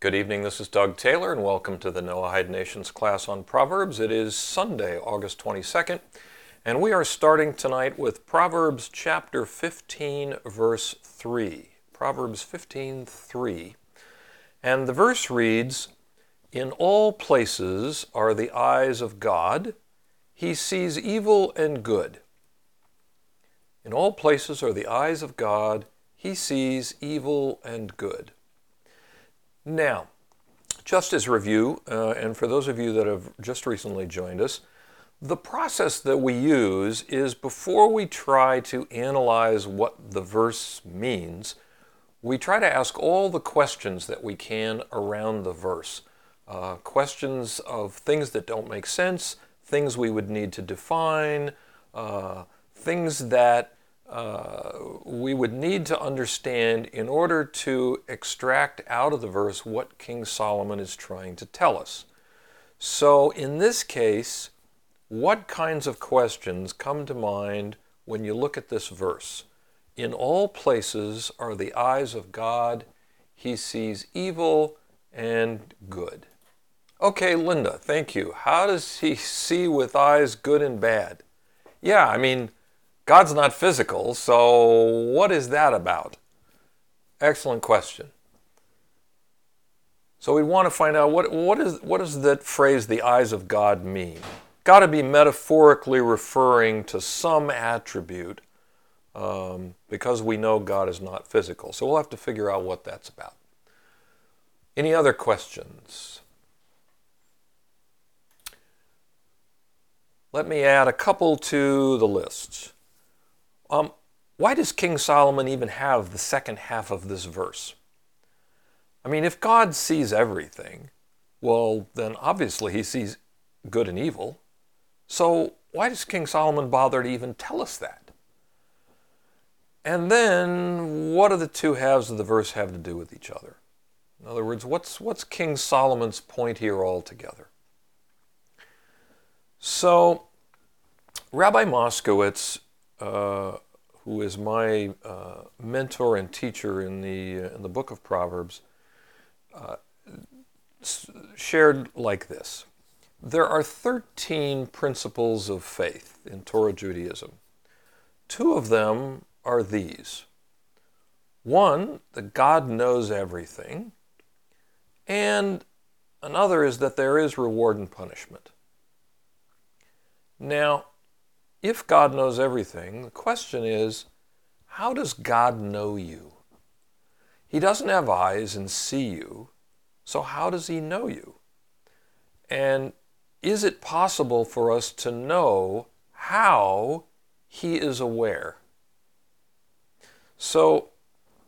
Good evening, this is Doug Taylor, and welcome to the Noahide Nations class on Proverbs. It is Sunday, August 22nd, and we are starting tonight with Proverbs chapter 15, verse 3. Proverbs 15, 3. And the verse reads In all places are the eyes of God, he sees evil and good. In all places are the eyes of God, he sees evil and good. Now, just as review, uh, and for those of you that have just recently joined us, the process that we use is before we try to analyze what the verse means, we try to ask all the questions that we can around the verse. Uh, questions of things that don't make sense, things we would need to define, uh, things that uh, we would need to understand in order to extract out of the verse what King Solomon is trying to tell us. So, in this case, what kinds of questions come to mind when you look at this verse? In all places are the eyes of God, He sees evil and good. Okay, Linda, thank you. How does He see with eyes good and bad? Yeah, I mean, God's not physical, so what is that about? Excellent question. So we want to find out what, what, is, what does that phrase, the eyes of God, mean? Got to be metaphorically referring to some attribute um, because we know God is not physical. So we'll have to figure out what that's about. Any other questions? Let me add a couple to the list. Um, why does King Solomon even have the second half of this verse? I mean, if God sees everything, well, then obviously he sees good and evil. So why does King Solomon bother to even tell us that? And then, what do the two halves of the verse have to do with each other? In other words, what's, what's King Solomon's point here altogether? So, Rabbi Moskowitz who is my uh, mentor and teacher in the, uh, in the book of Proverbs, uh, shared like this There are 13 principles of faith in Torah Judaism. Two of them are these one, that God knows everything, and another is that there is reward and punishment. Now, if God knows everything, the question is how does God know you? He doesn't have eyes and see you, so how does He know you? And is it possible for us to know how He is aware? So,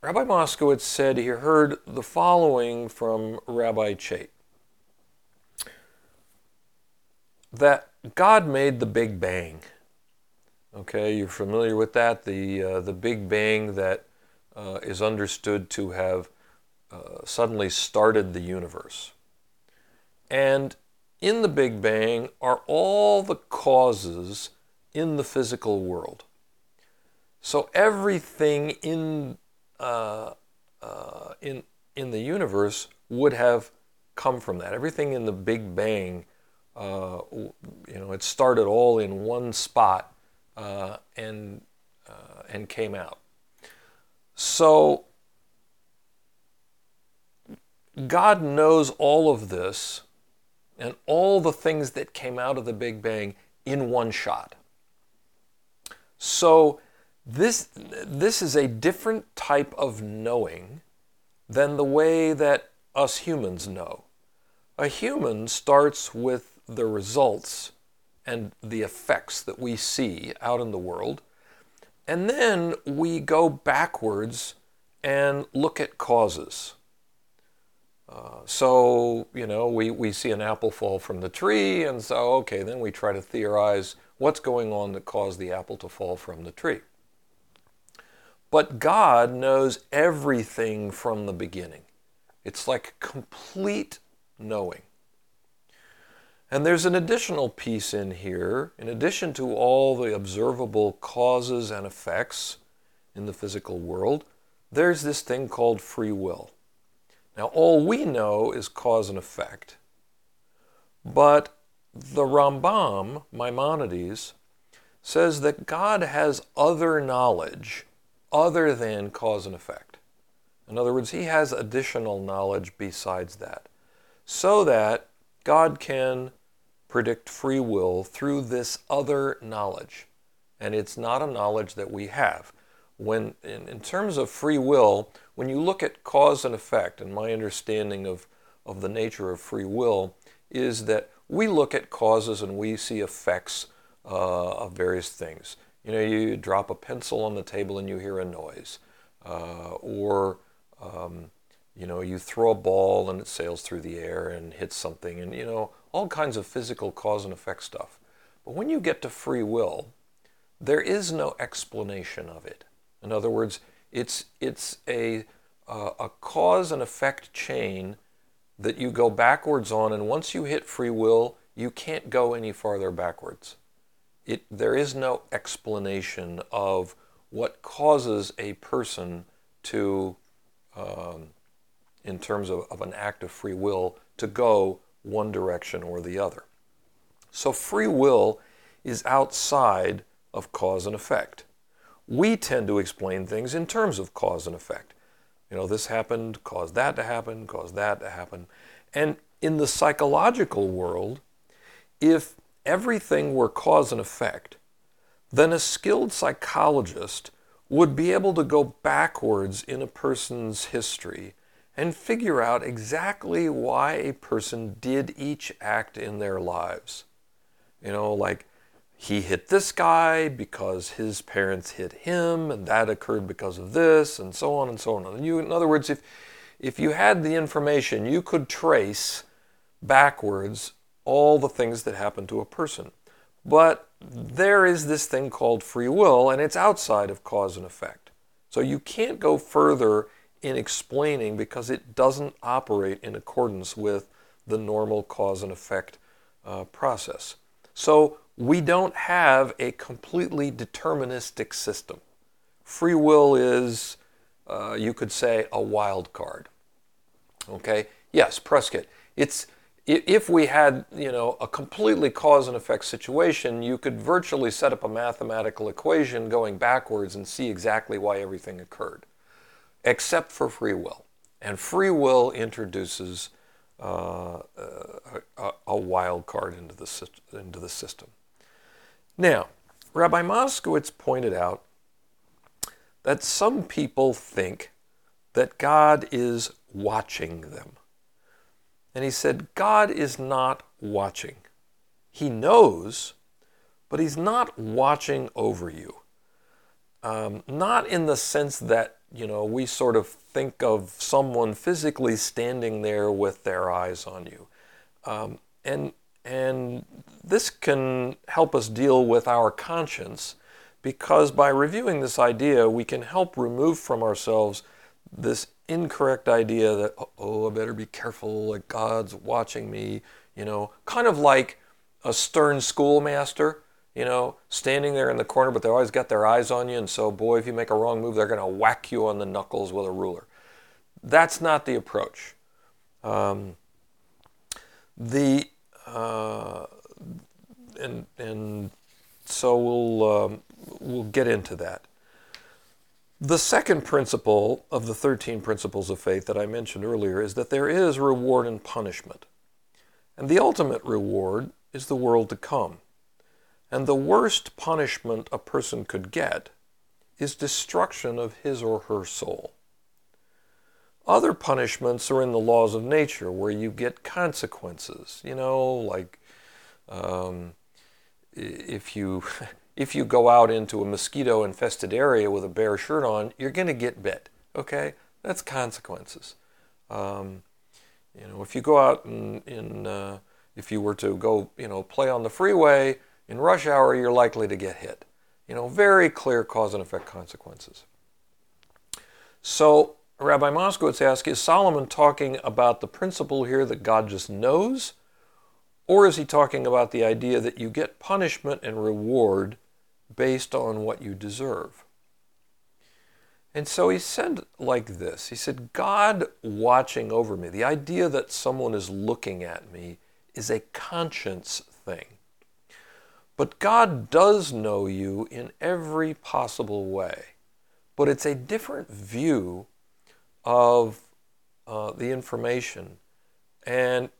Rabbi Moskowitz said he heard the following from Rabbi Chait that God made the Big Bang. Okay, you're familiar with that, the, uh, the Big Bang that uh, is understood to have uh, suddenly started the universe. And in the Big Bang are all the causes in the physical world. So everything in, uh, uh, in, in the universe would have come from that. Everything in the Big Bang, uh, you know, it started all in one spot uh, and uh, and came out. So God knows all of this and all the things that came out of the Big Bang in one shot. So this this is a different type of knowing than the way that us humans know. A human starts with the results and the effects that we see out in the world. And then we go backwards and look at causes. Uh, so, you know, we, we see an apple fall from the tree, and so, okay, then we try to theorize what's going on that caused the apple to fall from the tree. But God knows everything from the beginning. It's like complete knowing. And there's an additional piece in here, in addition to all the observable causes and effects in the physical world, there's this thing called free will. Now, all we know is cause and effect, but the Rambam, Maimonides, says that God has other knowledge other than cause and effect. In other words, he has additional knowledge besides that, so that God can predict free will through this other knowledge. And it's not a knowledge that we have. When, in, in terms of free will, when you look at cause and effect, and my understanding of, of the nature of free will is that we look at causes and we see effects uh, of various things. You know, you drop a pencil on the table and you hear a noise, uh, or um, you know, you throw a ball and it sails through the air and hits something, and you know, all kinds of physical cause and effect stuff. But when you get to free will, there is no explanation of it. In other words, it's it's a uh, a cause and effect chain that you go backwards on, and once you hit free will, you can't go any farther backwards. It, there is no explanation of what causes a person to, um, in terms of, of an act of free will, to go one direction or the other. So free will is outside of cause and effect. We tend to explain things in terms of cause and effect. You know, this happened, caused that to happen, caused that to happen. And in the psychological world, if everything were cause and effect, then a skilled psychologist would be able to go backwards in a person's history and figure out exactly why a person did each act in their lives. You know, like he hit this guy because his parents hit him, and that occurred because of this, and so on and so on. And you, in other words, if if you had the information, you could trace backwards all the things that happen to a person. But there is this thing called free will, and it's outside of cause and effect. So you can't go further in explaining because it doesn't operate in accordance with the normal cause and effect uh, process. So we don't have a completely deterministic system. Free will is, uh, you could say, a wild card. Okay? Yes, Prescott. It's if we had, you know, a completely cause and effect situation, you could virtually set up a mathematical equation going backwards and see exactly why everything occurred, except for free will. And free will introduces uh, a, a, wild card into the, into the system. Now, Rabbi Moskowitz pointed out that some people think that God is watching them. And he said, God is not watching. He knows, but he's not watching over you. Um, not in the sense that, you know, we sort of think of someone physically standing there with their eyes on you. Um, and and this can help us deal with our conscience because by reviewing this idea, we can help remove from ourselves this incorrect idea that, oh, I better be careful, like God's watching me, you know, kind of like a stern schoolmaster, you know, standing there in the corner, but they always got their eyes on you. And so, boy, if you make a wrong move, they're going to whack you on the knuckles with a ruler. That's not the approach. Um, the uh, and and so we'll um, we'll get into that. The second principle of the 13 principles of faith that I mentioned earlier is that there is reward and punishment. And the ultimate reward is the world to come. And the worst punishment a person could get is destruction of his or her soul. Other punishments are in the laws of nature where you get consequences. You know, like um, if you if you go out into a mosquito infested area with a bare shirt on, you're going to get bit. Okay, that's consequences. Um, you know, if you go out and, uh, if you were to go, you know, play on the freeway in rush hour, you're likely to get hit. You know, very clear cause and effect consequences. So Rabbi Moskowitz asks, is Solomon talking about the principle here that God just knows? Or is he talking about the idea that you get punishment and reward based on what you deserve? And so he said like this He said, God watching over me, the idea that someone is looking at me is a conscience thing. But God does know you in every possible way. But it's a different view of uh, the information. And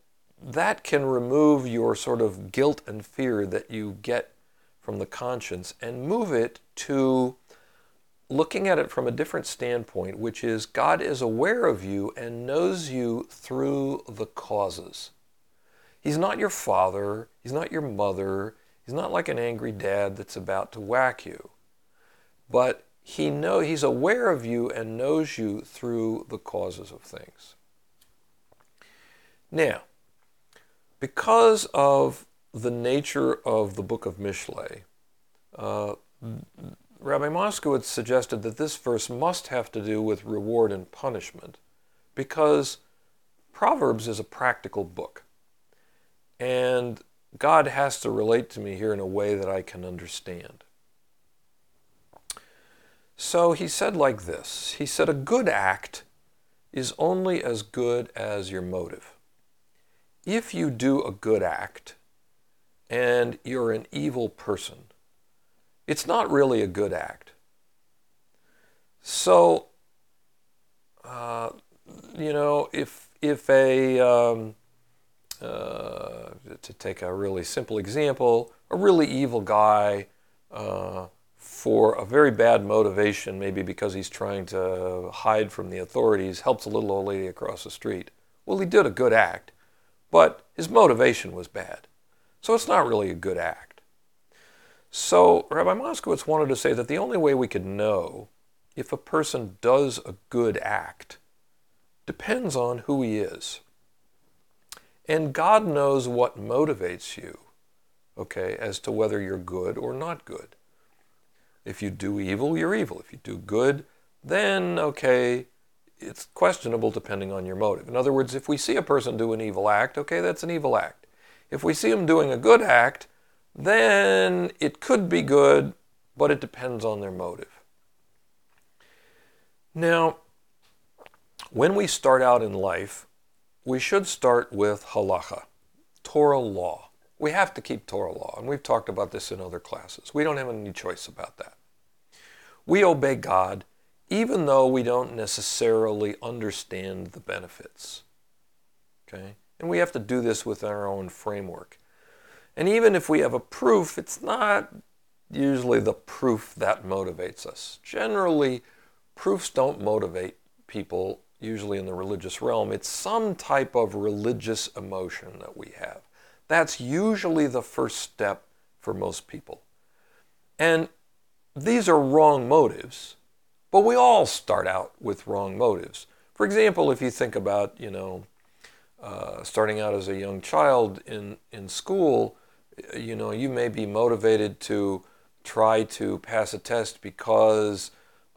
that can remove your sort of guilt and fear that you get from the conscience and move it to looking at it from a different standpoint, which is God is aware of you and knows you through the causes. He's not your father, he's not your mother, he's not like an angry dad that's about to whack you. But he know he's aware of you and knows you through the causes of things. Now, because of the nature of the book of Mishlei, uh, Rabbi Moskowitz suggested that this verse must have to do with reward and punishment because Proverbs is a practical book. And God has to relate to me here in a way that I can understand. So he said like this He said, A good act is only as good as your motive. If you do a good act and you're an evil person, it's not really a good act. So, uh, you know, if if a um, uh, to take a really simple example, a really evil guy uh, for a very bad motivation, maybe because he's trying to hide from the authorities, helps a little old lady across the street. Well, he did a good act, but his motivation was bad. So it's not really a good act. So Rabbi Moskowitz wanted to say that the only way we could know if a person does a good act depends on who he is. And God knows what motivates you, okay, as to whether you're good or not good. If you do evil, you're evil. If you do good, then, okay, it's questionable depending on your motive. In other words, if we see a person do an evil act, okay, that's an evil act. If we see them doing a good act, then it could be good, but it depends on their motive. Now, when we start out in life, we should start with halacha, Torah law. We have to keep Torah law, and we've talked about this in other classes. We don't have any choice about that. We obey God even though we don't necessarily understand the benefits. Okay? And we have to do this with our own framework. And even if we have a proof, it's not usually the proof that motivates us. Generally, proofs don't motivate people, usually in the religious realm. It's some type of religious emotion that we have. That's usually the first step for most people. And these are wrong motives, but we all start out with wrong motives. For example, if you think about, you know, uh, starting out as a young child in, in school, you know, you may be motivated to try to pass a test because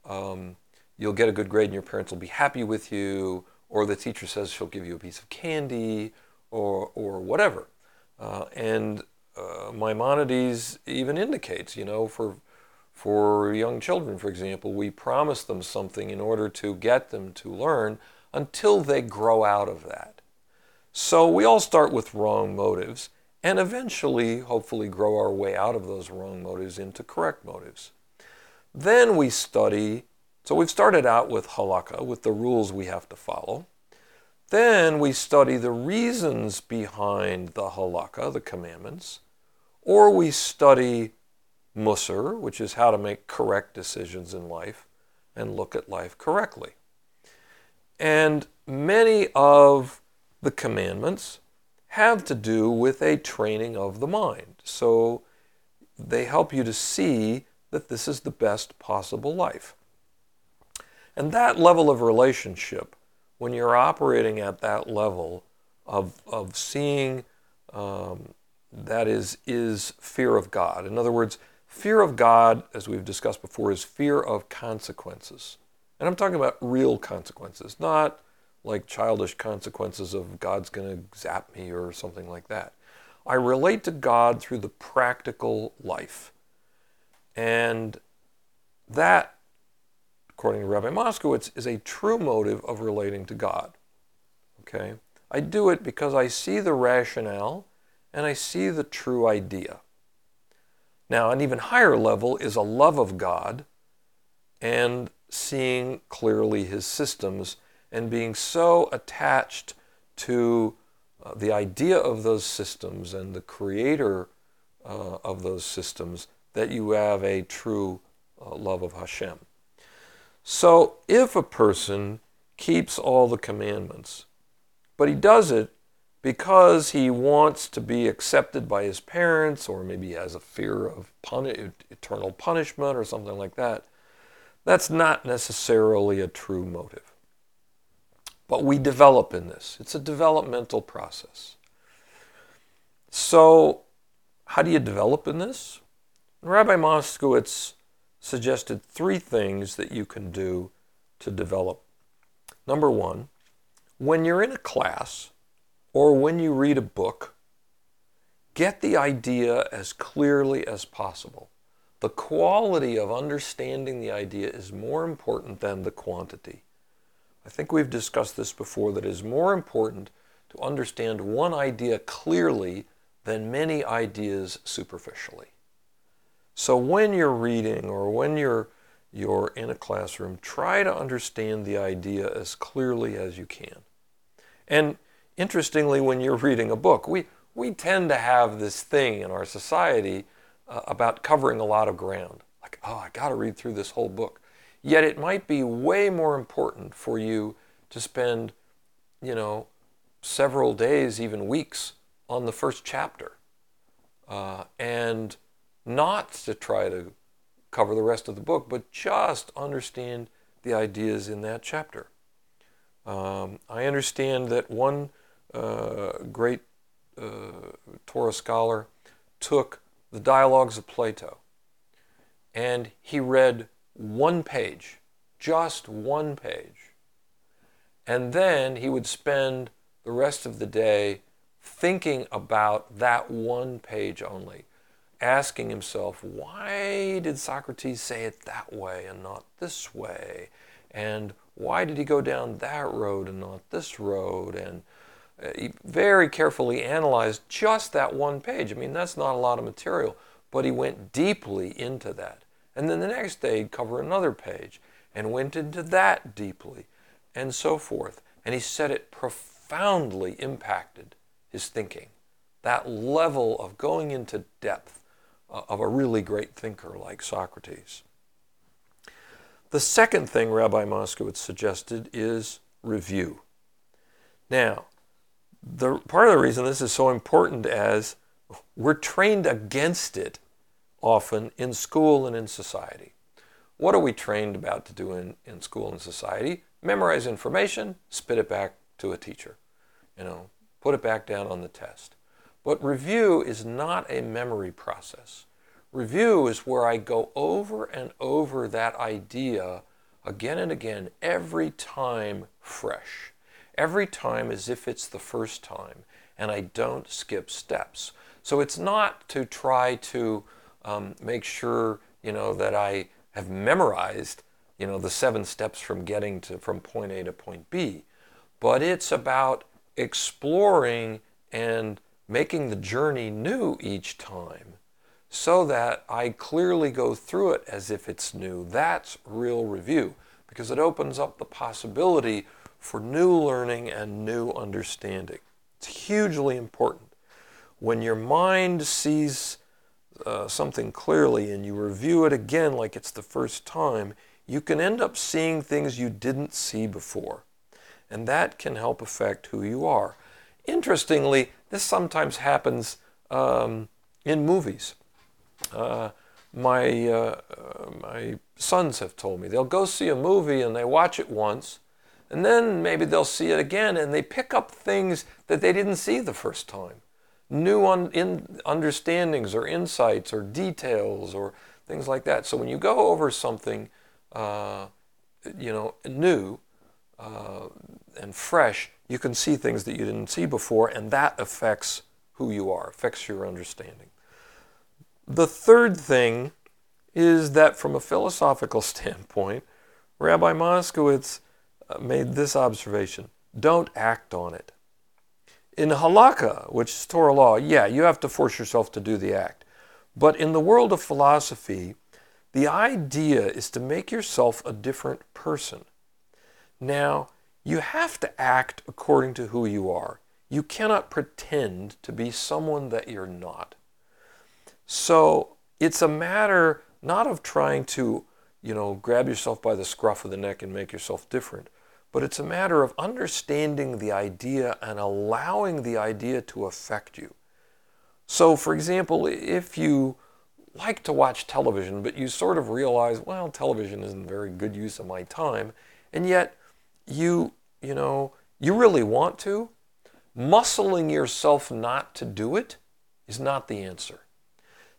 um, you'll get a good grade and your parents will be happy with you, or the teacher says she'll give you a piece of candy, or, or whatever. Uh, and uh, Maimonides even indicates, you know, for, for young children, for example, we promise them something in order to get them to learn until they grow out of that. So we all start with wrong motives and eventually, hopefully, grow our way out of those wrong motives into correct motives. Then we study, so we've started out with halakha, with the rules we have to follow. Then we study the reasons behind the halakha, the commandments, or we study musar, which is how to make correct decisions in life and look at life correctly. And many of the commandments have to do with a training of the mind. So they help you to see that this is the best possible life. And that level of relationship, when you're operating at that level of, of seeing um, that is, is fear of God. In other words, fear of God, as we've discussed before, is fear of consequences. And I'm talking about real consequences, not like childish consequences of God's going to zap me or something like that. I relate to God through the practical life. And that according to Rabbi Moskowitz, is a true motive of relating to God. Okay? I do it because I see the rationale and I see the true idea. Now, an even higher level is a love of God and seeing clearly his systems and being so attached to uh, the idea of those systems and the creator uh, of those systems that you have a true uh, love of Hashem. So if a person keeps all the commandments, but he does it because he wants to be accepted by his parents, or maybe he has a fear of eternal punishment or something like that, that's not necessarily a true motive. But we develop in this. It's a developmental process. So, how do you develop in this? Rabbi Moskowitz suggested three things that you can do to develop. Number one, when you're in a class or when you read a book, get the idea as clearly as possible. The quality of understanding the idea is more important than the quantity. I think we've discussed this before that it is more important to understand one idea clearly than many ideas superficially. So when you're reading or when you're you're in a classroom, try to understand the idea as clearly as you can. And interestingly, when you're reading a book, we, we tend to have this thing in our society uh, about covering a lot of ground. Like, oh, I got to read through this whole book. Yet it might be way more important for you to spend, you know, several days, even weeks on the first chapter, uh, and not to try to cover the rest of the book, but just understand the ideas in that chapter. Um, I understand that one uh, great uh, Torah scholar took the dialogues of Plato and he read one page, just one page. And then he would spend the rest of the day thinking about that one page only, asking himself, why did Socrates say it that way and not this way? And why did he go down that road and not this road? And uh, he very carefully analyzed just that one page. I mean, that's not a lot of material, but he went deeply into that. And then the next day he'd cover another page and went into that deeply and so forth. And he said it profoundly impacted his thinking. That level of going into depth Uh, of a really great thinker like Socrates. The second thing Rabbi Moskowitz suggested is review. Now, the part of the reason this is so important as we're trained against it often in school and in society. What are we trained about to do in, in school and society? Memorize information, spit it back to a teacher. You know, put it back down on the test. But review is not a memory process. Review is where I go over and over that idea again and again, every time fresh. Every time as if it's the first time, and I don't skip steps. So it's not to try to um, make sure you know that I have memorized you know the seven steps from getting to from point A to point B, but it's about exploring and making the journey new each time so that I clearly go through it as if it's new. That's real review because it opens up the possibility for new learning and new understanding. It's hugely important. When your mind sees uh, something clearly and you review it again like it's the first time, you can end up seeing things you didn't see before. And that can help affect who you are. Interestingly, this sometimes happens um, in movies. Uh, my, uh, my sons have told me they'll go see a movie and they watch it once, and then maybe they'll see it again and they pick up things that they didn't see the first time new un- in understandings or insights or details or things like that. So when you go over something, uh, you know, new uh, and fresh, you can see things that you didn't see before, and that affects who you are, affects your understanding. The third thing is that from a philosophical standpoint, Rabbi Moskowitz uh, made this observation don't act on it. In halakha, which is Torah law, yeah, you have to force yourself to do the act. But in the world of philosophy, the idea is to make yourself a different person. Now, you have to act according to who you are. You cannot pretend to be someone that you're not. So it's a matter not of trying to, you know, grab yourself by the scruff of the neck and make yourself different, but it's a matter of understanding the idea and allowing the idea to affect you. So, for example, if you like to watch television, but you sort of realize, well, television isn't very good use of my time, and yet you, you know, you really want to, muscling yourself not to do it is not the answer.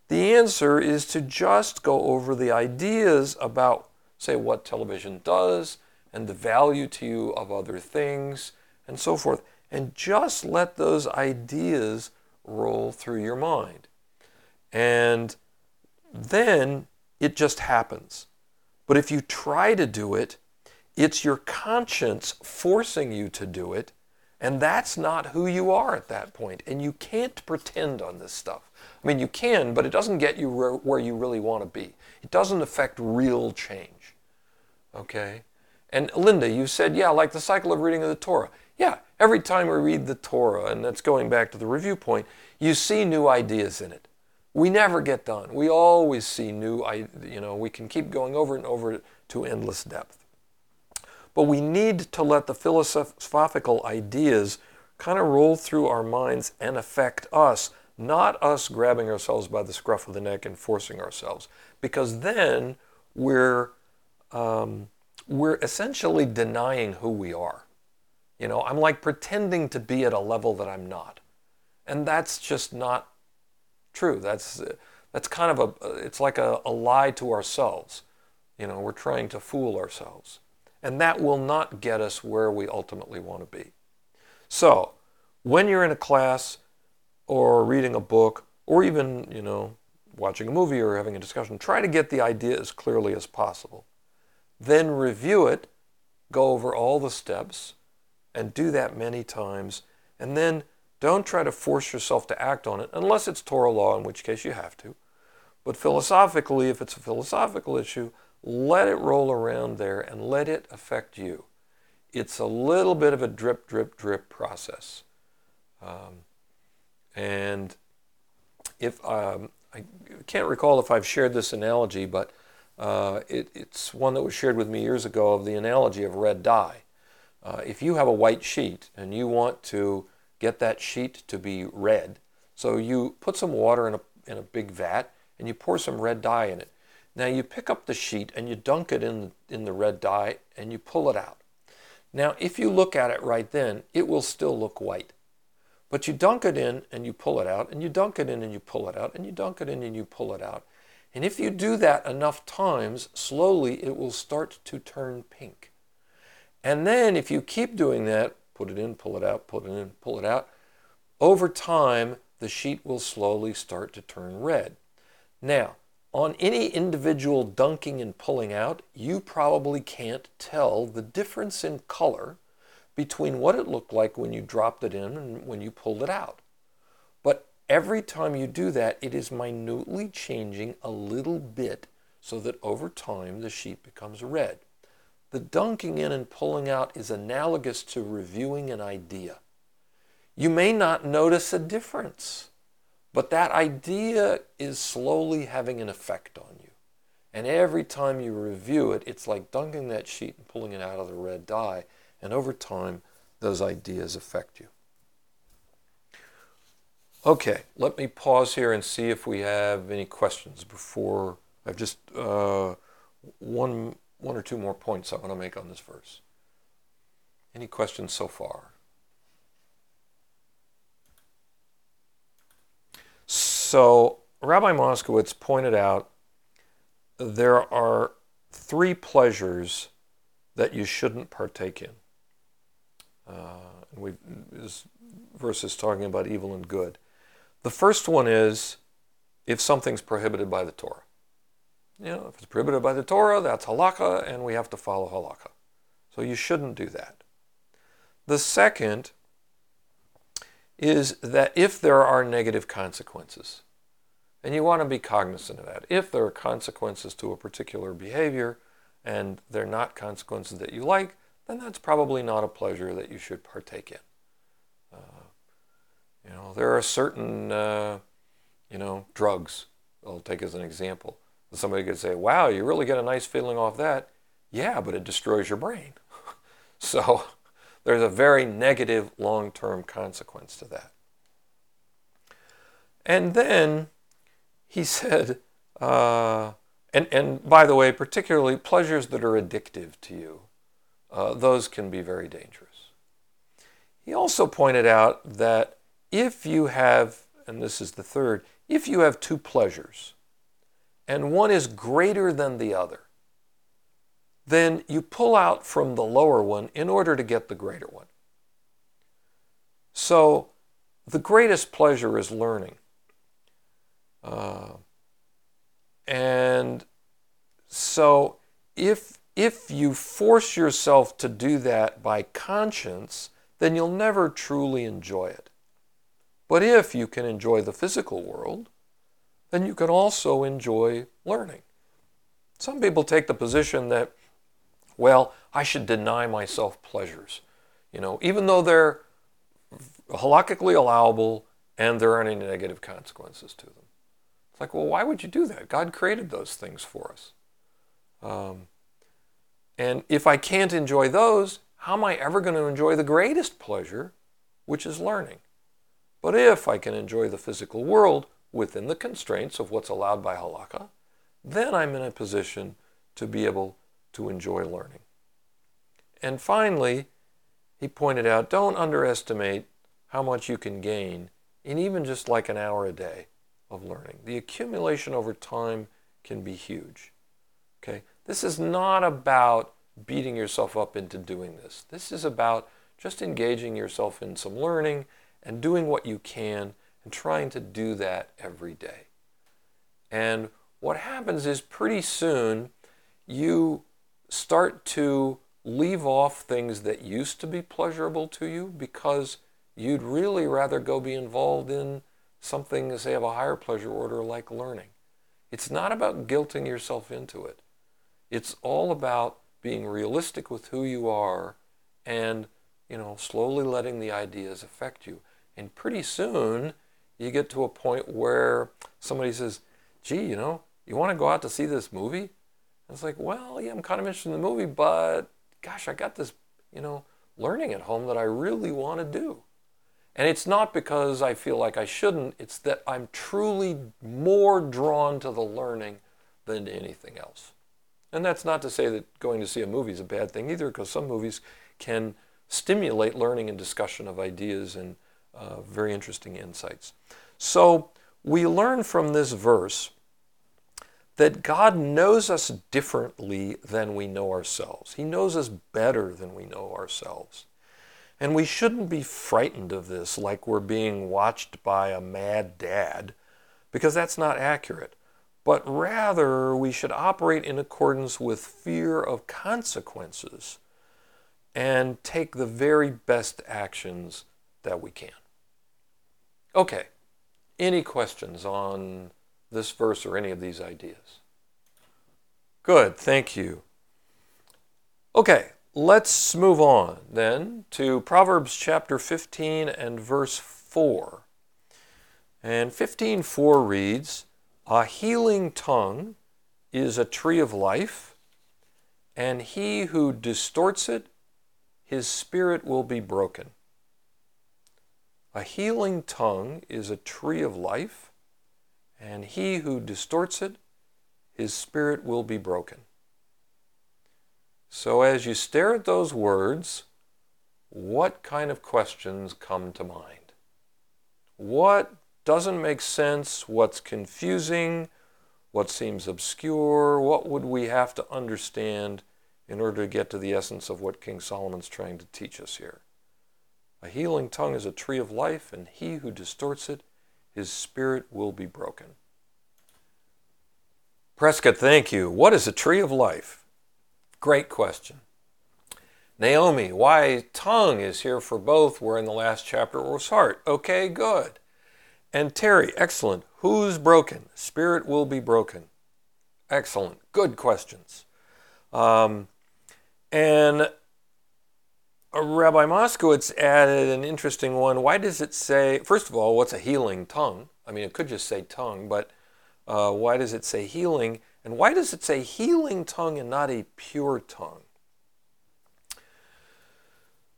The answer is to just go over the ideas about, say, what television does and the value to you of other things and so forth, and just let those ideas roll through your mind. And then it just happens. But if you try to do it, it's your conscience forcing you to do it, and that's not who you are at that point. And you can't pretend on this stuff. I mean, you can, but it doesn't get you where you really want to be. It doesn't affect real change. Okay? And Linda, you said, yeah, like the cycle of reading of the Torah. Yeah, every time we read the Torah, and that's going back to the review point, you see new ideas in it. We never get done. We always see new, you know, we can keep going over and over to endless depth. But we need to let the philosophical ideas kind of roll through our minds and affect us, not us grabbing ourselves by the scruff of the neck and forcing ourselves, because then we're um, we're essentially denying who we are. You know, I'm like pretending to be at a level that I'm not, and that's just not true. That's that's kind of a it's like a, a lie to ourselves. You know, we're trying to fool ourselves. And that will not get us where we ultimately want to be. So, when you're in a class or reading a book or even, you know, watching a movie or having a discussion, try to get the idea as clearly as possible. Then review it, go over all the steps, and do that many times. And then don't try to force yourself to act on it unless it's Torah law, in which case you have to. But philosophically, if it's a philosophical issue, let it roll around there and let it affect you. It's a little bit of a drip, drip, drip process. Um, and if um, I can't recall if I've shared this analogy, but uh, it, it's one that was shared with me years ago of the analogy of red dye. Uh, if you have a white sheet and you want to get that sheet to be red, so you put some water in a, in a big vat and you pour some red dye in it. Now you pick up the sheet and you dunk it in, in the red dye and you pull it out. Now if you look at it right then, it will still look white. But you dunk it in and you pull it out, and you dunk it in and you pull it out, and you dunk it in and you pull it out. And if you do that enough times, slowly it will start to turn pink. And then if you keep doing that, put it in, pull it out, put it in, pull it out, over time the sheet will slowly start to turn red. Now, on any individual dunking and pulling out, you probably can't tell the difference in color between what it looked like when you dropped it in and when you pulled it out. But every time you do that, it is minutely changing a little bit so that over time the sheet becomes red. The dunking in and pulling out is analogous to reviewing an idea. You may not notice a difference. But that idea is slowly having an effect on you. And every time you review it, it's like dunking that sheet and pulling it out of the red dye. And over time, those ideas affect you. Okay, let me pause here and see if we have any questions before I've just uh, one, one or two more points I want to make on this verse. Any questions so far? So Rabbi Moskowitz pointed out there are three pleasures that you shouldn't partake in. Uh, we, this verse is talking about evil and good. The first one is if something's prohibited by the Torah. You know, if it's prohibited by the Torah, that's halakha, and we have to follow halakha. So you shouldn't do that. The second is that if there are negative consequences, and you want to be cognizant of that, if there are consequences to a particular behavior and they're not consequences that you like, then that's probably not a pleasure that you should partake in. Uh, you know, there are certain, uh, you know, drugs. I'll take as an example. Somebody could say, "Wow, you really get a nice feeling off that." Yeah, but it destroys your brain. so there's a very negative long-term consequence to that. And then he said, uh, and, and by the way, particularly pleasures that are addictive to you, uh, those can be very dangerous. He also pointed out that if you have, and this is the third, if you have two pleasures, and one is greater than the other, then you pull out from the lower one in order to get the greater one. So the greatest pleasure is learning. Uh, and so if, if you force yourself to do that by conscience, then you'll never truly enjoy it. But if you can enjoy the physical world, then you can also enjoy learning. Some people take the position that, well, I should deny myself pleasures. You know, even though they're halakhically allowable and there aren't any negative consequences to them. It's like, well, why would you do that? God created those things for us. Um, and if I can't enjoy those, how am I ever going to enjoy the greatest pleasure, which is learning? But if I can enjoy the physical world within the constraints of what's allowed by halakha, then I'm in a position to be able to enjoy learning. And finally, he pointed out don't underestimate how much you can gain in even just like an hour a day of learning. The accumulation over time can be huge. Okay? This is not about beating yourself up into doing this. This is about just engaging yourself in some learning and doing what you can and trying to do that every day. And what happens is pretty soon you start to leave off things that used to be pleasurable to you because you'd really rather go be involved in something, say, of a higher pleasure order like learning. It's not about guilting yourself into it. It's all about being realistic with who you are and, you know, slowly letting the ideas affect you. And pretty soon you get to a point where somebody says, gee, you know, you want to go out to see this movie? It's like, well, yeah, I'm kind of interested in the movie, but gosh, I got this, you know, learning at home that I really want to do. And it's not because I feel like I shouldn't, it's that I'm truly more drawn to the learning than to anything else. And that's not to say that going to see a movie is a bad thing either, because some movies can stimulate learning and discussion of ideas and uh, very interesting insights. So we learn from this verse that God knows us differently than we know ourselves. He knows us better than we know ourselves. And we shouldn't be frightened of this like we're being watched by a mad dad, because that's not accurate. But rather, we should operate in accordance with fear of consequences and take the very best actions that we can. Okay, any questions on this verse or any of these ideas? Good, thank you. Okay, Let's move on then to Proverbs chapter 15 and verse 4. And 15:4 reads, "A healing tongue is a tree of life, and he who distorts it, his spirit will be broken." A healing tongue is a tree of life, and he who distorts it, his spirit will be broken. So as you stare at those words, what kind of questions come to mind? What doesn't make sense? What's confusing? What seems obscure? What would we have to understand in order to get to the essence of what King Solomon's trying to teach us here? A healing tongue is a tree of life, and he who distorts it, his spirit will be broken. Prescott, thank you. What is a tree of life? Great question. Naomi, why tongue is here for both, where in the last chapter was heart. Okay, good. And Terry, excellent. Who's broken? Spirit will be broken. Excellent. Good questions. Um, and Rabbi Moskowitz added an interesting one. Why does it say, first of all, what's a healing tongue? I mean, it could just say tongue, but uh, why does it say healing? And why does it say healing tongue and not a pure tongue?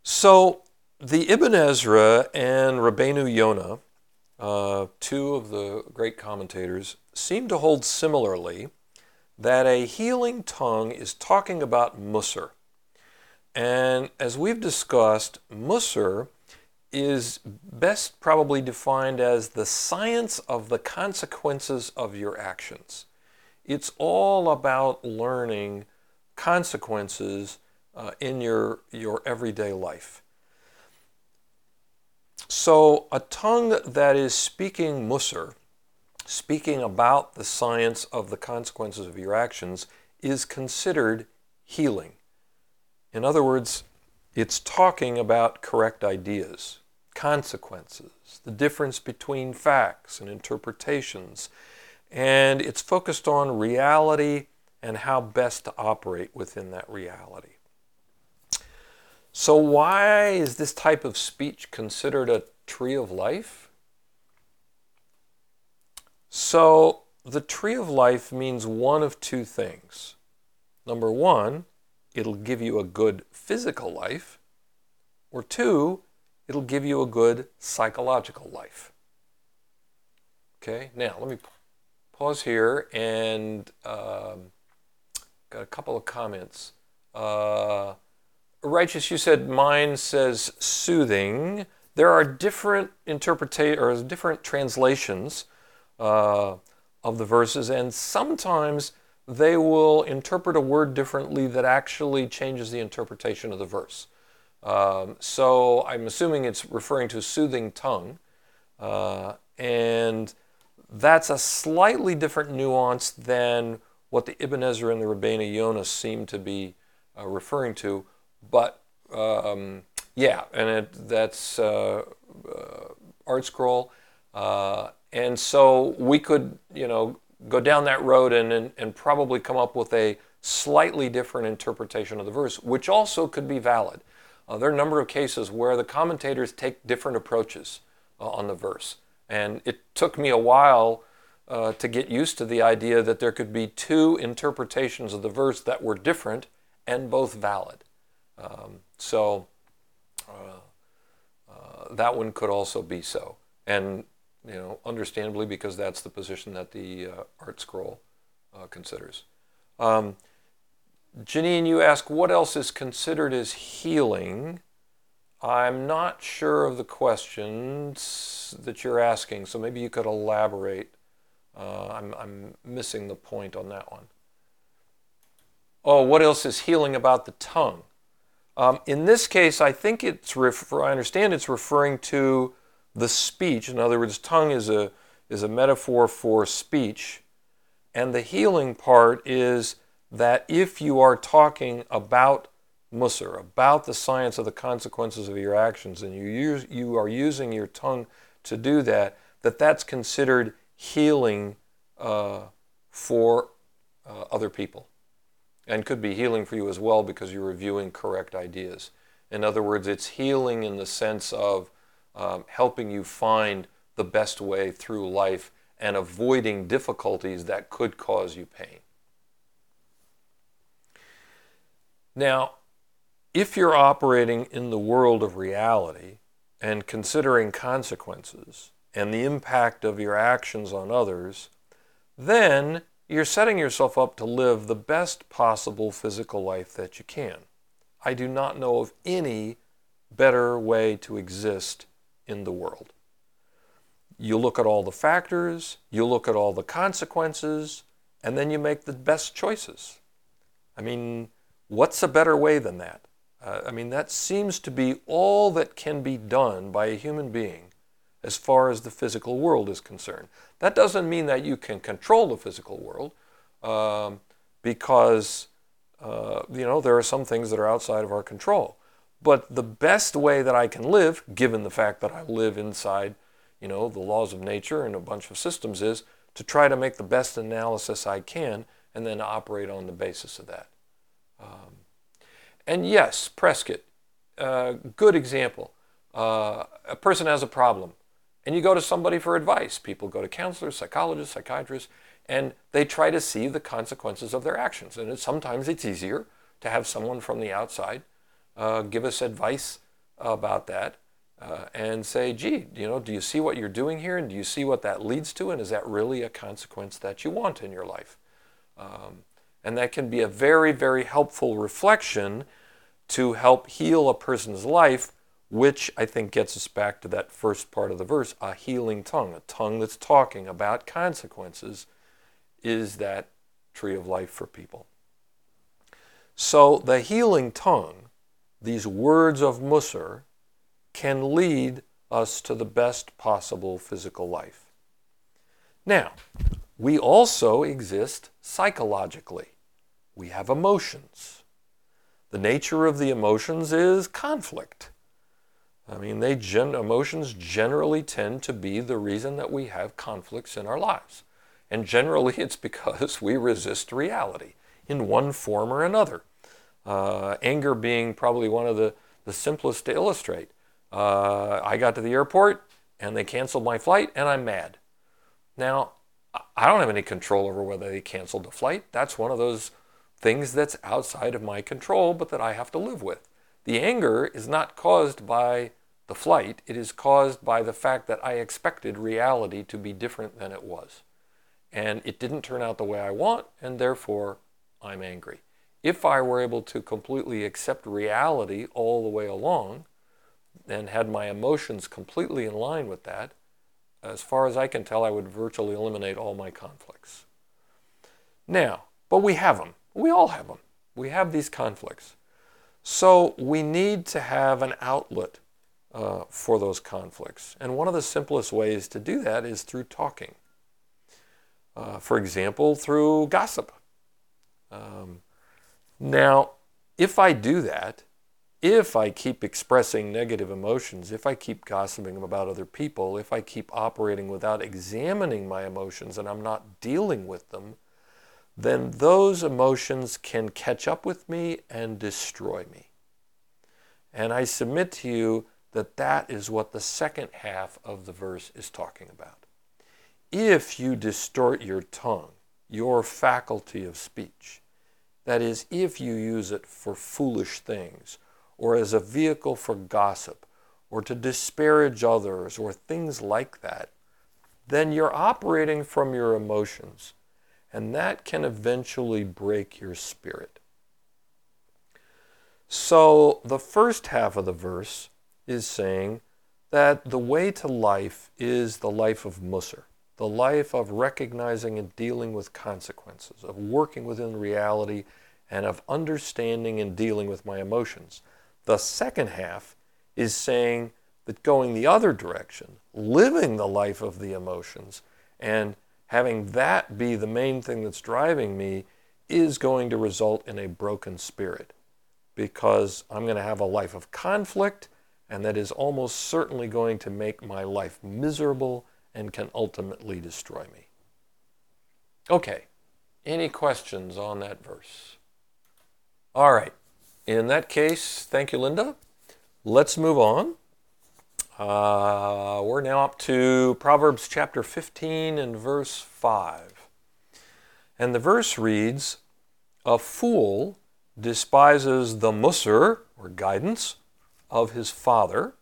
So, the Ibn Ezra and Rabbeinu Yonah, uh, two of the great commentators, seem to hold similarly that a healing tongue is talking about Musar. And as we've discussed, Musar is best probably defined as the science of the consequences of your actions. It's all about learning consequences uh, in your, your everyday life. So, a tongue that is speaking Musar, speaking about the science of the consequences of your actions, is considered healing. In other words, it's talking about correct ideas, consequences, the difference between facts and interpretations, and it's focused on reality and how best to operate within that reality. So, why is this type of speech considered a tree of life? So, the tree of life means one of two things. Number one, it'll give you a good physical life, or two, it'll give you a good psychological life. Okay, now let me pause here and um, got a couple of comments. Uh, Righteous, you said mine says soothing. There are different interpretation or different translations uh, of the verses, and sometimes they will interpret a word differently that actually changes the interpretation of the verse. Um, so I'm assuming it's referring to soothing tongue, uh, and that's a slightly different nuance than what the Ibn Ezra and the Rabbeinu Yonah seem to be uh, referring to. But um, yeah, and it, that's uh, uh ArtScroll. Uh, and so we could, you know, go down that road and, and, and, probably come up with a slightly different interpretation of the verse, which also could be valid. Uh, there are a number of cases where the commentators take different approaches uh, on the verse. And it took me a while uh, to get used to the idea that there could be two interpretations of the verse that were different and both valid. Um, so uh, uh, that one could also be so. And you know, understandably, because that's the position that the uh, ArtScroll uh, considers. Um, Janine, you ask what else is considered as healing. I'm not sure of the questions that you're asking, so maybe you could elaborate. Uh, I'm, I'm missing the point on that one. Oh, what else is healing about the tongue? Um, in this case, I think it's, refer- I understand it's referring to the speech. In other words, tongue is a, is a metaphor for speech. And the healing part is that if you are talking about Musar, about the science of the consequences of your actions, and you, use, you are using your tongue to do that, that that's considered healing uh, for uh, other people. And could be healing for you as well because you're reviewing correct ideas. In other words, it's healing in the sense of um, helping you find the best way through life and avoiding difficulties that could cause you pain. Now, if you're operating in the world of reality and considering consequences and the impact of your actions on others, then you're setting yourself up to live the best possible physical life that you can. I do not know of any better way to exist in the world. You look at all the factors, you look at all the consequences, and then you make the best choices. I mean, what's a better way than that? Uh, I mean, that seems to be all that can be done by a human being as far as the physical world is concerned. That doesn't mean that you can control the physical world. um, because uh, you know there are some things that are outside of our control. But the best way that I can live, given the fact that I live inside, you know, the laws of nature and a bunch of systems, is to try to make the best analysis I can and then operate on the basis of that. Um, and yes, Prescott, uh, good example. Uh, a person has a problem, and you go to somebody for advice. People go to counselors, psychologists, psychiatrists, and they try to see the consequences of their actions. And it, sometimes it's easier to have someone from the outside uh, give us advice about that uh, and say, gee, you know, do you see what you're doing here? And do you see what that leads to? And is that really a consequence that you want in your life? Um, and that can be a very, very helpful reflection to help heal a person's life, which I think gets us back to that first part of the verse a healing tongue, a tongue that's talking about consequences, is that tree of life for people. So the healing tongue these words of Musar can lead us to the best possible physical life. Now, we also exist psychologically. We have emotions. The nature of the emotions is conflict. I mean, they gen- emotions generally tend to be the reason that we have conflicts in our lives. And generally, it's because we resist reality in one form or another. Uh, anger being probably one of the, the simplest to illustrate. Uh, I got to the airport and they canceled my flight and I'm mad. Now, I don't have any control over whether they canceled the flight. That's one of those things that's outside of my control, but that I have to live with. The anger is not caused by the flight, it is caused by the fact that I expected reality to be different than it was. And it didn't turn out the way I want, and therefore I'm angry if I were able to completely accept reality all the way along and had my emotions completely in line with that, as far as I can tell, I would virtually eliminate all my conflicts. Now, but we have them. We all have them. We have these conflicts. So we need to have an outlet uh, for those conflicts. And one of the simplest ways to do that is through talking. Uh, for example, through gossip. Um, now, if I do that, if I keep expressing negative emotions, if I keep gossiping about other people, if I keep operating without examining my emotions and I'm not dealing with them, then those emotions can catch up with me and destroy me. And I submit to you that that is what the second half of the verse is talking about. If you distort your tongue, your faculty of speech, that is, if you use it for foolish things, or as a vehicle for gossip, or to disparage others, or things like that, then you're operating from your emotions, and that can eventually break your spirit. So, the first half of the verse is saying that the way to life is the life of Musar the life of recognizing and dealing with consequences, of working within reality, and of understanding and dealing with my emotions. The second half is saying that going the other direction, living the life of the emotions, and having that be the main thing that's driving me is going to result in a broken spirit because I'm going to have a life of conflict, and that is almost certainly going to make my life miserable and can ultimately destroy me. Okay, any questions on that verse? All right, in that case, thank you, Linda. Let's move on. Uh, we're now up to Proverbs chapter 15 and verse 5. And the verse reads A fool despises the musar, or guidance, of his father,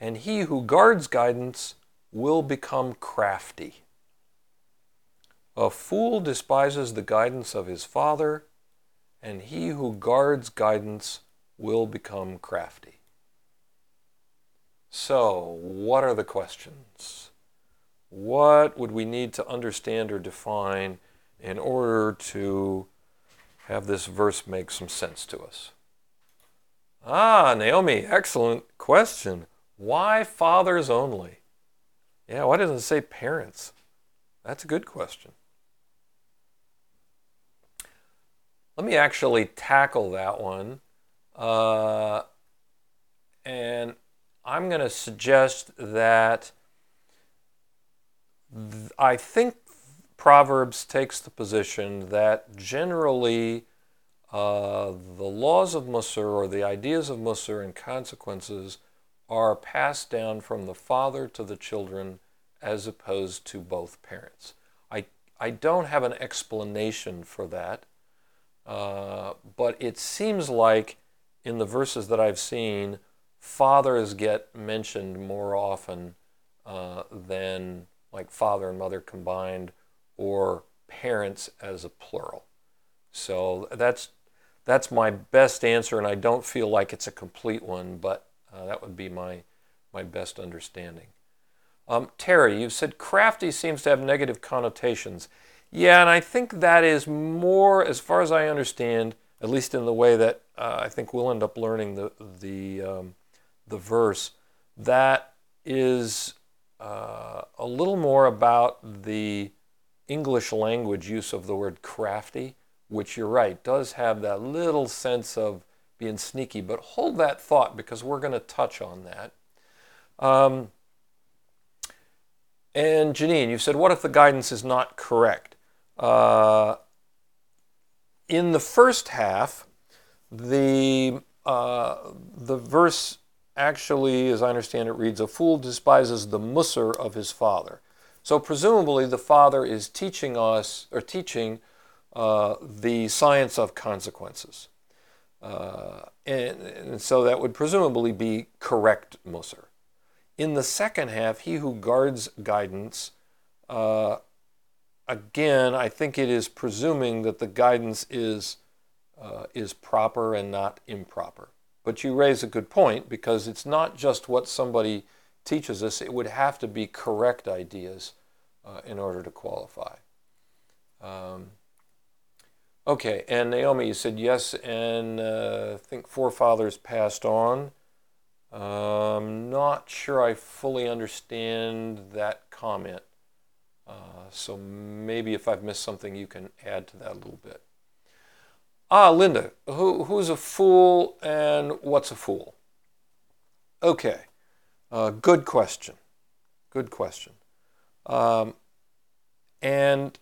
and he who guards guidance will become crafty. A fool despises the guidance of his father, and he who guards guidance will become crafty. So, what are the questions? What would we need to understand or define in order to have this verse make some sense to us? Ah, Naomi, excellent question. Why fathers only? Yeah, why doesn't it say parents? That's a good question. let me actually tackle that one. Uh, and I'm going to suggest that th- I think Proverbs takes the position that generally uh, the laws of Musar or the ideas of Musar and consequences are passed down from the father to the children as opposed to both parents. I, I don't have an explanation for that, uh, but it seems like in the verses that I've seen, fathers get mentioned more often uh, than like father and mother combined or parents as a plural. So that's that's my best answer, and I don't feel like it's a complete one, but uh, that would be my my best understanding. Um, Terry, you've said crafty seems to have negative connotations. Yeah, and I think that is more, as far as I understand, at least in the way that uh, I think we'll end up learning the the um, the verse. That is uh, a little more about the English language use of the word crafty, which you're right does have that little sense of being sneaky. But hold that thought because we're going to touch on that. Um, and Janine, you said, what if the guidance is not correct? Uh, in the first half, the, uh, the verse actually, as I understand it, reads, A fool despises the musar of his father. So presumably the father is teaching us, or teaching uh, the science of consequences. Uh, and, and, so that would presumably be correct musar. In the second half, he who guards guidance, uh, again, I think it is presuming that the guidance is, uh, is proper and not improper. But you raise a good point because it's not just what somebody teaches us, it would have to be correct ideas uh, in order to qualify. Um, okay, and Naomi, you said yes, and uh, I think forefathers passed on. I'm um, not sure I fully understand that comment. Uh, so maybe if I've missed something, you can add to that a little bit. Ah, Linda, who, who's a fool and what's a fool? Okay, uh, good question. Good question. Um, and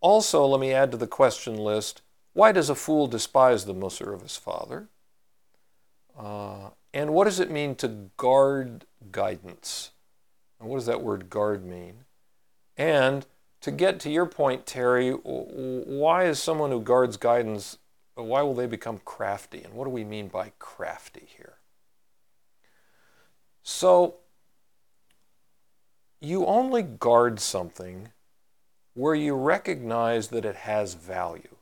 also, let me add to the question list why does a fool despise the Musar of his father? Uh, and what does it mean to guard guidance? And what does that word guard mean? And to get to your point, Terry, why is someone who guards guidance, why will they become crafty? And what do we mean by crafty here? So, you only guard something where you recognize that it has value.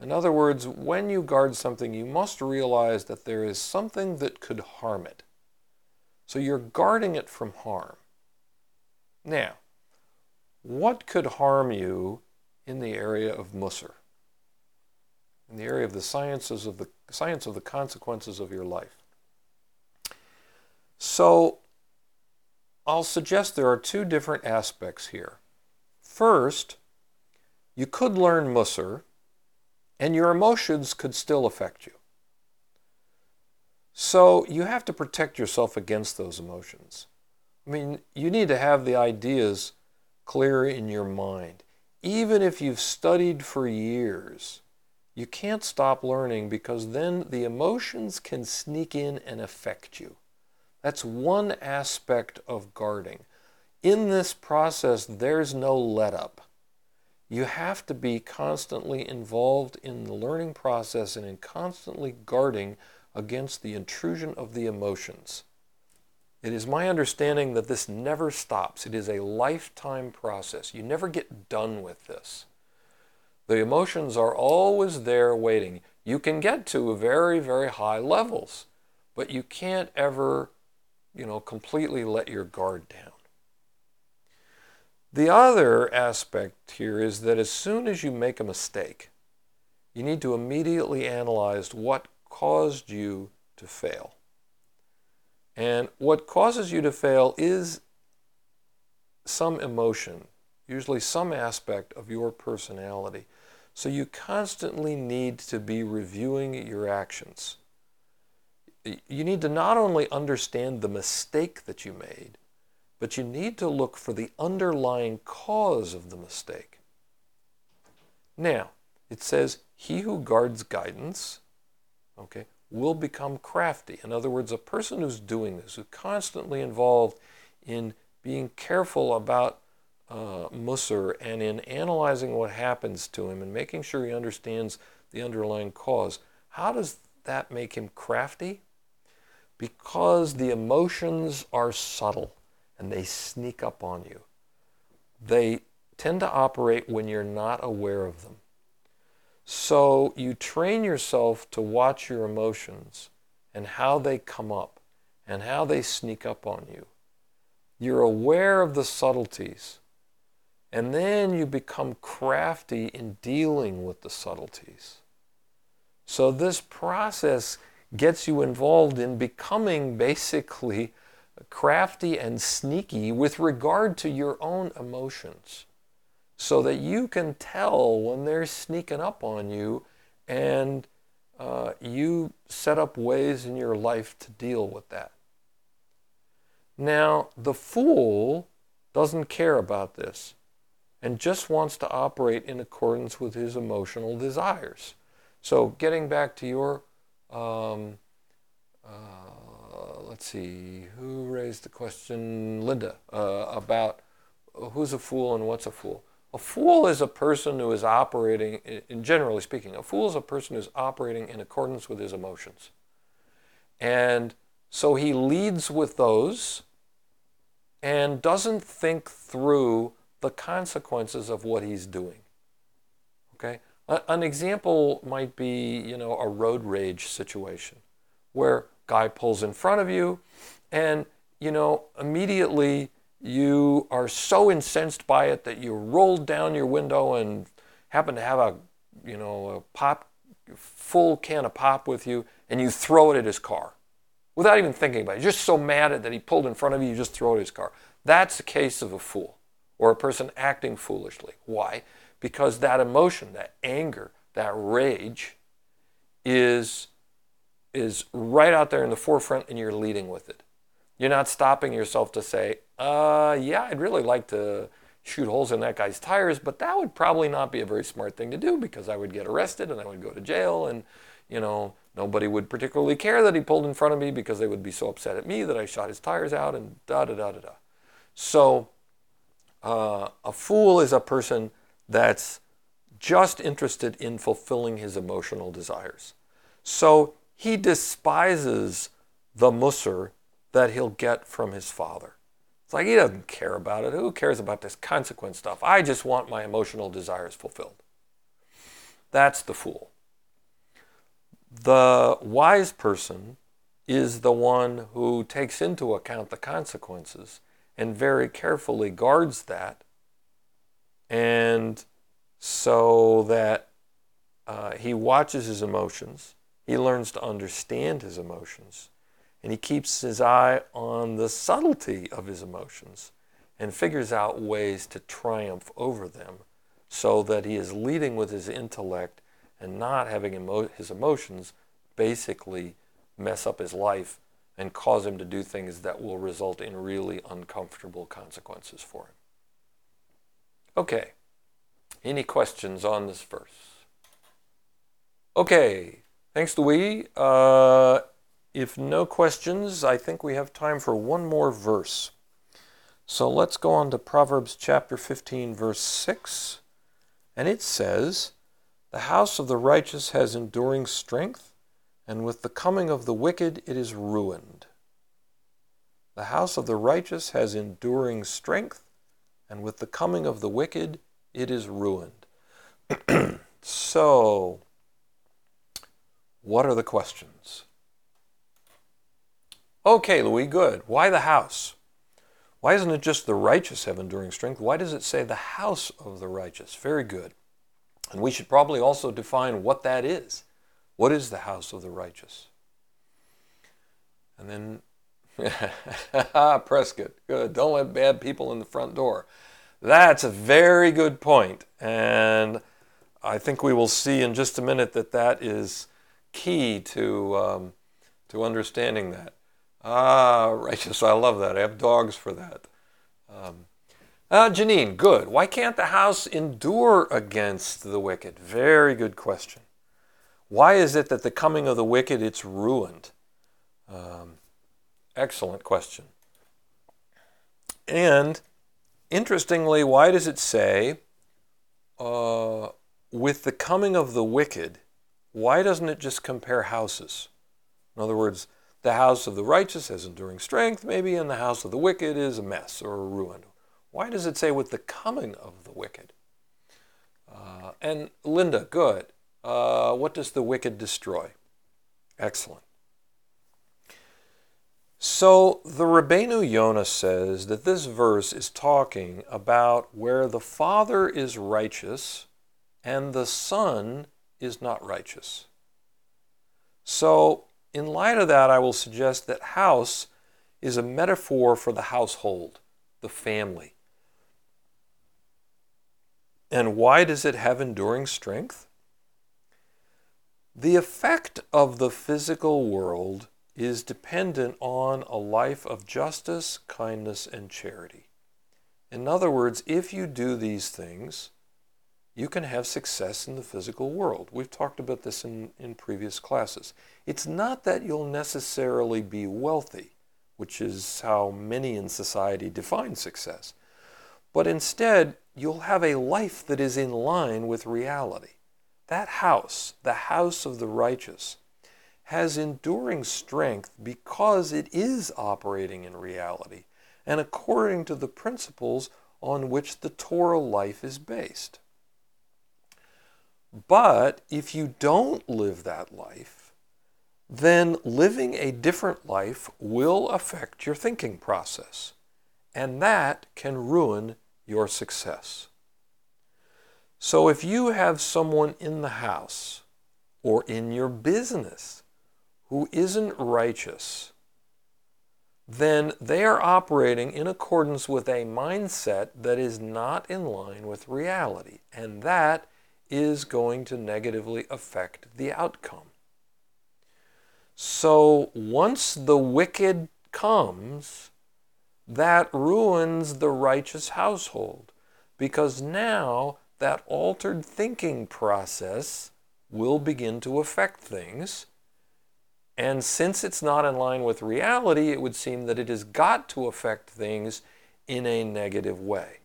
In other words, when you guard something, you must realize that there is something that could harm it. So you're guarding it from harm. Now, what could harm you in the area of Musar? In the area of the sciences of the science of the consequences of your life. So I'll suggest there are two different aspects here. First, you could learn Musar, and your emotions could still affect you. So you have to protect yourself against those emotions. I mean, you need to have the ideas clear in your mind. Even if you've studied for years, you can't stop learning because then the emotions can sneak in and affect you. That's one aspect of guarding. In this process, there's no let up. You have to be constantly involved in the learning process and in constantly guarding against the intrusion of the emotions. It is my understanding that this never stops. It is a lifetime process. You never get done with this. The emotions are always there waiting. You can get to very, very high levels, but you can't ever, you know, completely let your guard down. The other aspect here is that as soon as you make a mistake, you need to immediately analyze what caused you to fail. And what causes you to fail is some emotion, usually some aspect of your personality. So you constantly need to be reviewing your actions. You need to not only understand the mistake that you made, but you need to look for the underlying cause of the mistake. Now, it says, He who guards guidance, okay, will become crafty. In other words, a person who's doing this, who's constantly involved in being careful about uh, Musar and in analyzing what happens to him and making sure he understands the underlying cause, how does that make him crafty? Because the emotions are subtle and they sneak up on you. They tend to operate when you're not aware of them. So you train yourself to watch your emotions and how they come up and how they sneak up on you. You're aware of the subtleties, and then you become crafty in dealing with the subtleties. So this process gets you involved in becoming basically crafty and sneaky with regard to your own emotions so that you can tell when they're sneaking up on you and uh, you set up ways in your life to deal with that. Now, the fool doesn't care about this and just wants to operate in accordance with his emotional desires. So, getting back to your, um, uh, let's see, who raised the question? Linda, uh, about who's a fool and what's a fool. A fool is a person who is operating, in generally speaking, a fool is a person who's operating in accordance with his emotions. And so he leads with those and doesn't think through the consequences of what he's doing. Okay? An example might be, you know, a road rage situation where guy pulls in front of you and, you know, immediately you are so incensed by it that you roll down your window and happen to have a, you know, a pop, full can of pop with you, and you throw it at his car without even thinking about it. You're just so mad at that he pulled in front of you, you just throw it at his car. That's the case of a fool or a person acting foolishly. Why? Because that emotion, that anger, that rage is, is right out there in the forefront and you're leading with it. You're not stopping yourself to say, uh, yeah, I'd really like to shoot holes in that guy's tires, but that would probably not be a very smart thing to do because I would get arrested and I would go to jail and, you know, nobody would particularly care that he pulled in front of me because they would be so upset at me that I shot his tires out and da da da da da. So, uh, a fool is a person that's just interested in fulfilling his emotional desires. So he despises the musar that he'll get from his father. It's like he doesn't care about it. Who cares about this consequence stuff? I just want my emotional desires fulfilled. That's the fool. The wise person is the one who takes into account the consequences and very carefully guards that. And so that uh, he watches his emotions, he learns to understand his emotions, and he keeps his eye on the subtlety of his emotions and figures out ways to triumph over them so that he is leading with his intellect and not having emo- his emotions basically mess up his life and cause him to do things that will result in really uncomfortable consequences for him. Okay, any questions on this verse? Okay, thanks, Louis. Uh, if no questions, I think we have time for one more verse. So let's go on to Proverbs chapter 15, verse 6. And it says, The house of the righteous has enduring strength, and with the coming of the wicked it is ruined. The house of the righteous has enduring strength, and with the coming of the wicked it is ruined. so, what are the questions? Okay, Louis, good. Why the house? Why isn't it just the righteous have enduring strength? Why does it say the house of the righteous? Very good. And we should probably also define what that is. What is the house of the righteous? And then, Prescott, good. Don't let bad people in the front door. That's a very good point. And I think we will see in just a minute that that is key to, um, to understanding that. Ah, righteous, I love that. I have dogs for that. Um, uh, Janine, good. Why can't the house endure against the wicked? Very good question. Why is it that the coming of the wicked it's ruined? Um, excellent question. And interestingly, why does it say, uh, with the coming of the wicked, why doesn't it just compare houses? In other words, the house of the righteous has enduring strength, maybe, and the house of the wicked is a mess or a ruin. Why does it say with the coming of the wicked? Uh, and Linda, good. Uh, what does the wicked destroy? Excellent. So the Rabbeinu Yonah says that this verse is talking about where the Father is righteous and the Son is not righteous. So, in light of that, I will suggest that house is a metaphor for the household, the family. And why does it have enduring strength? The effect of the physical world is dependent on a life of justice, kindness, and charity. In other words, if you do these things, you can have success in the physical world. We've talked about this in, in previous classes. It's not that you'll necessarily be wealthy, which is how many in society define success, but instead, you'll have a life that is in line with reality. That house, the house of the righteous, has enduring strength because it is operating in reality and according to the principles on which the Torah life is based. But if you don't live that life, then living a different life will affect your thinking process, and that can ruin your success. So if you have someone in the house or in your business who isn't righteous, then they are operating in accordance with a mindset that is not in line with reality. And that is going to negatively affect the outcome. So once the wicked comes, that ruins the righteous household because now that altered thinking process will begin to affect things. And since it's not in line with reality, it would seem that it has got to affect things in a negative way.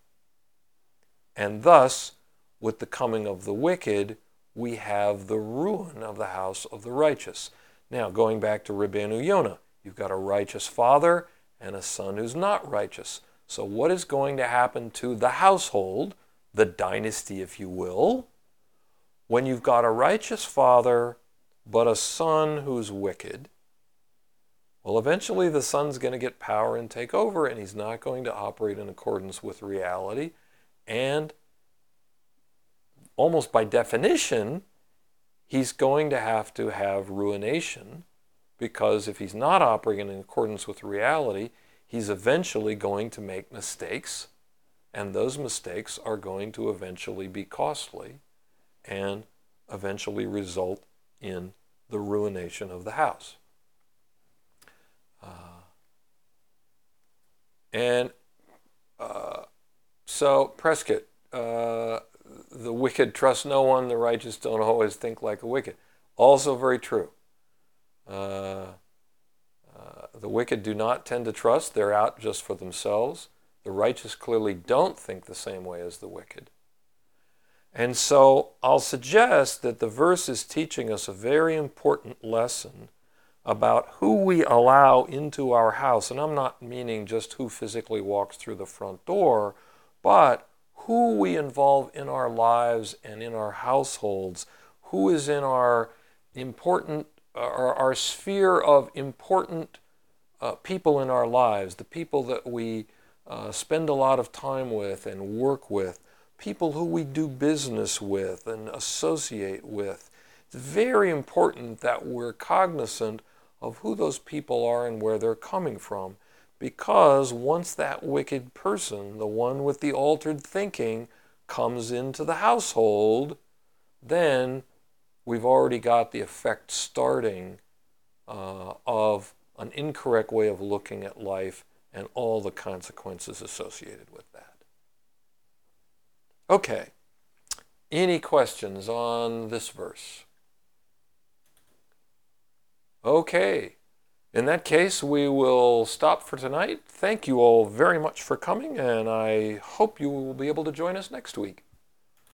And thus, with the coming of the wicked, we have the ruin of the house of the righteous. Now, going back to Rabbeinu Yonah, you've got a righteous father and a son who's not righteous. So, what is going to happen to the household the dynasty, if you will, when you've got a righteous father but a son who's wicked, well, eventually the son's going to get power and take over, and he's not going to operate in accordance with reality. And almost by definition, he's going to have to have ruination because if he's not operating in accordance with reality, he's eventually going to make mistakes and those mistakes are going to eventually be costly and eventually result in the ruination of the house. Uh, and uh, so, Prescott, uh, the wicked trust no one, the righteous don't always think like a wicked. Also, very true. Uh, uh, the wicked do not tend to trust, they're out just for themselves. The righteous clearly don't think the same way as the wicked. And so I'll suggest that the verse is teaching us a very important lesson about who we allow into our house. And I'm not meaning just who physically walks through the front door, but who we involve in our lives and in our households, who is in our important, our, our sphere of important uh, people in our lives, the people that we uh, spend a lot of time with and work with, people who we do business with and associate with. It's very important that we're cognizant of who those people are and where they're coming from. Because once that wicked person, the one with the altered thinking, comes into the household, then we've already got the effect starting uh, of an incorrect way of looking at life and all the consequences associated with that. Okay, any questions on this verse? Okay, in that case, we will stop for tonight. Thank you all very much for coming, and I hope you will be able to join us next week.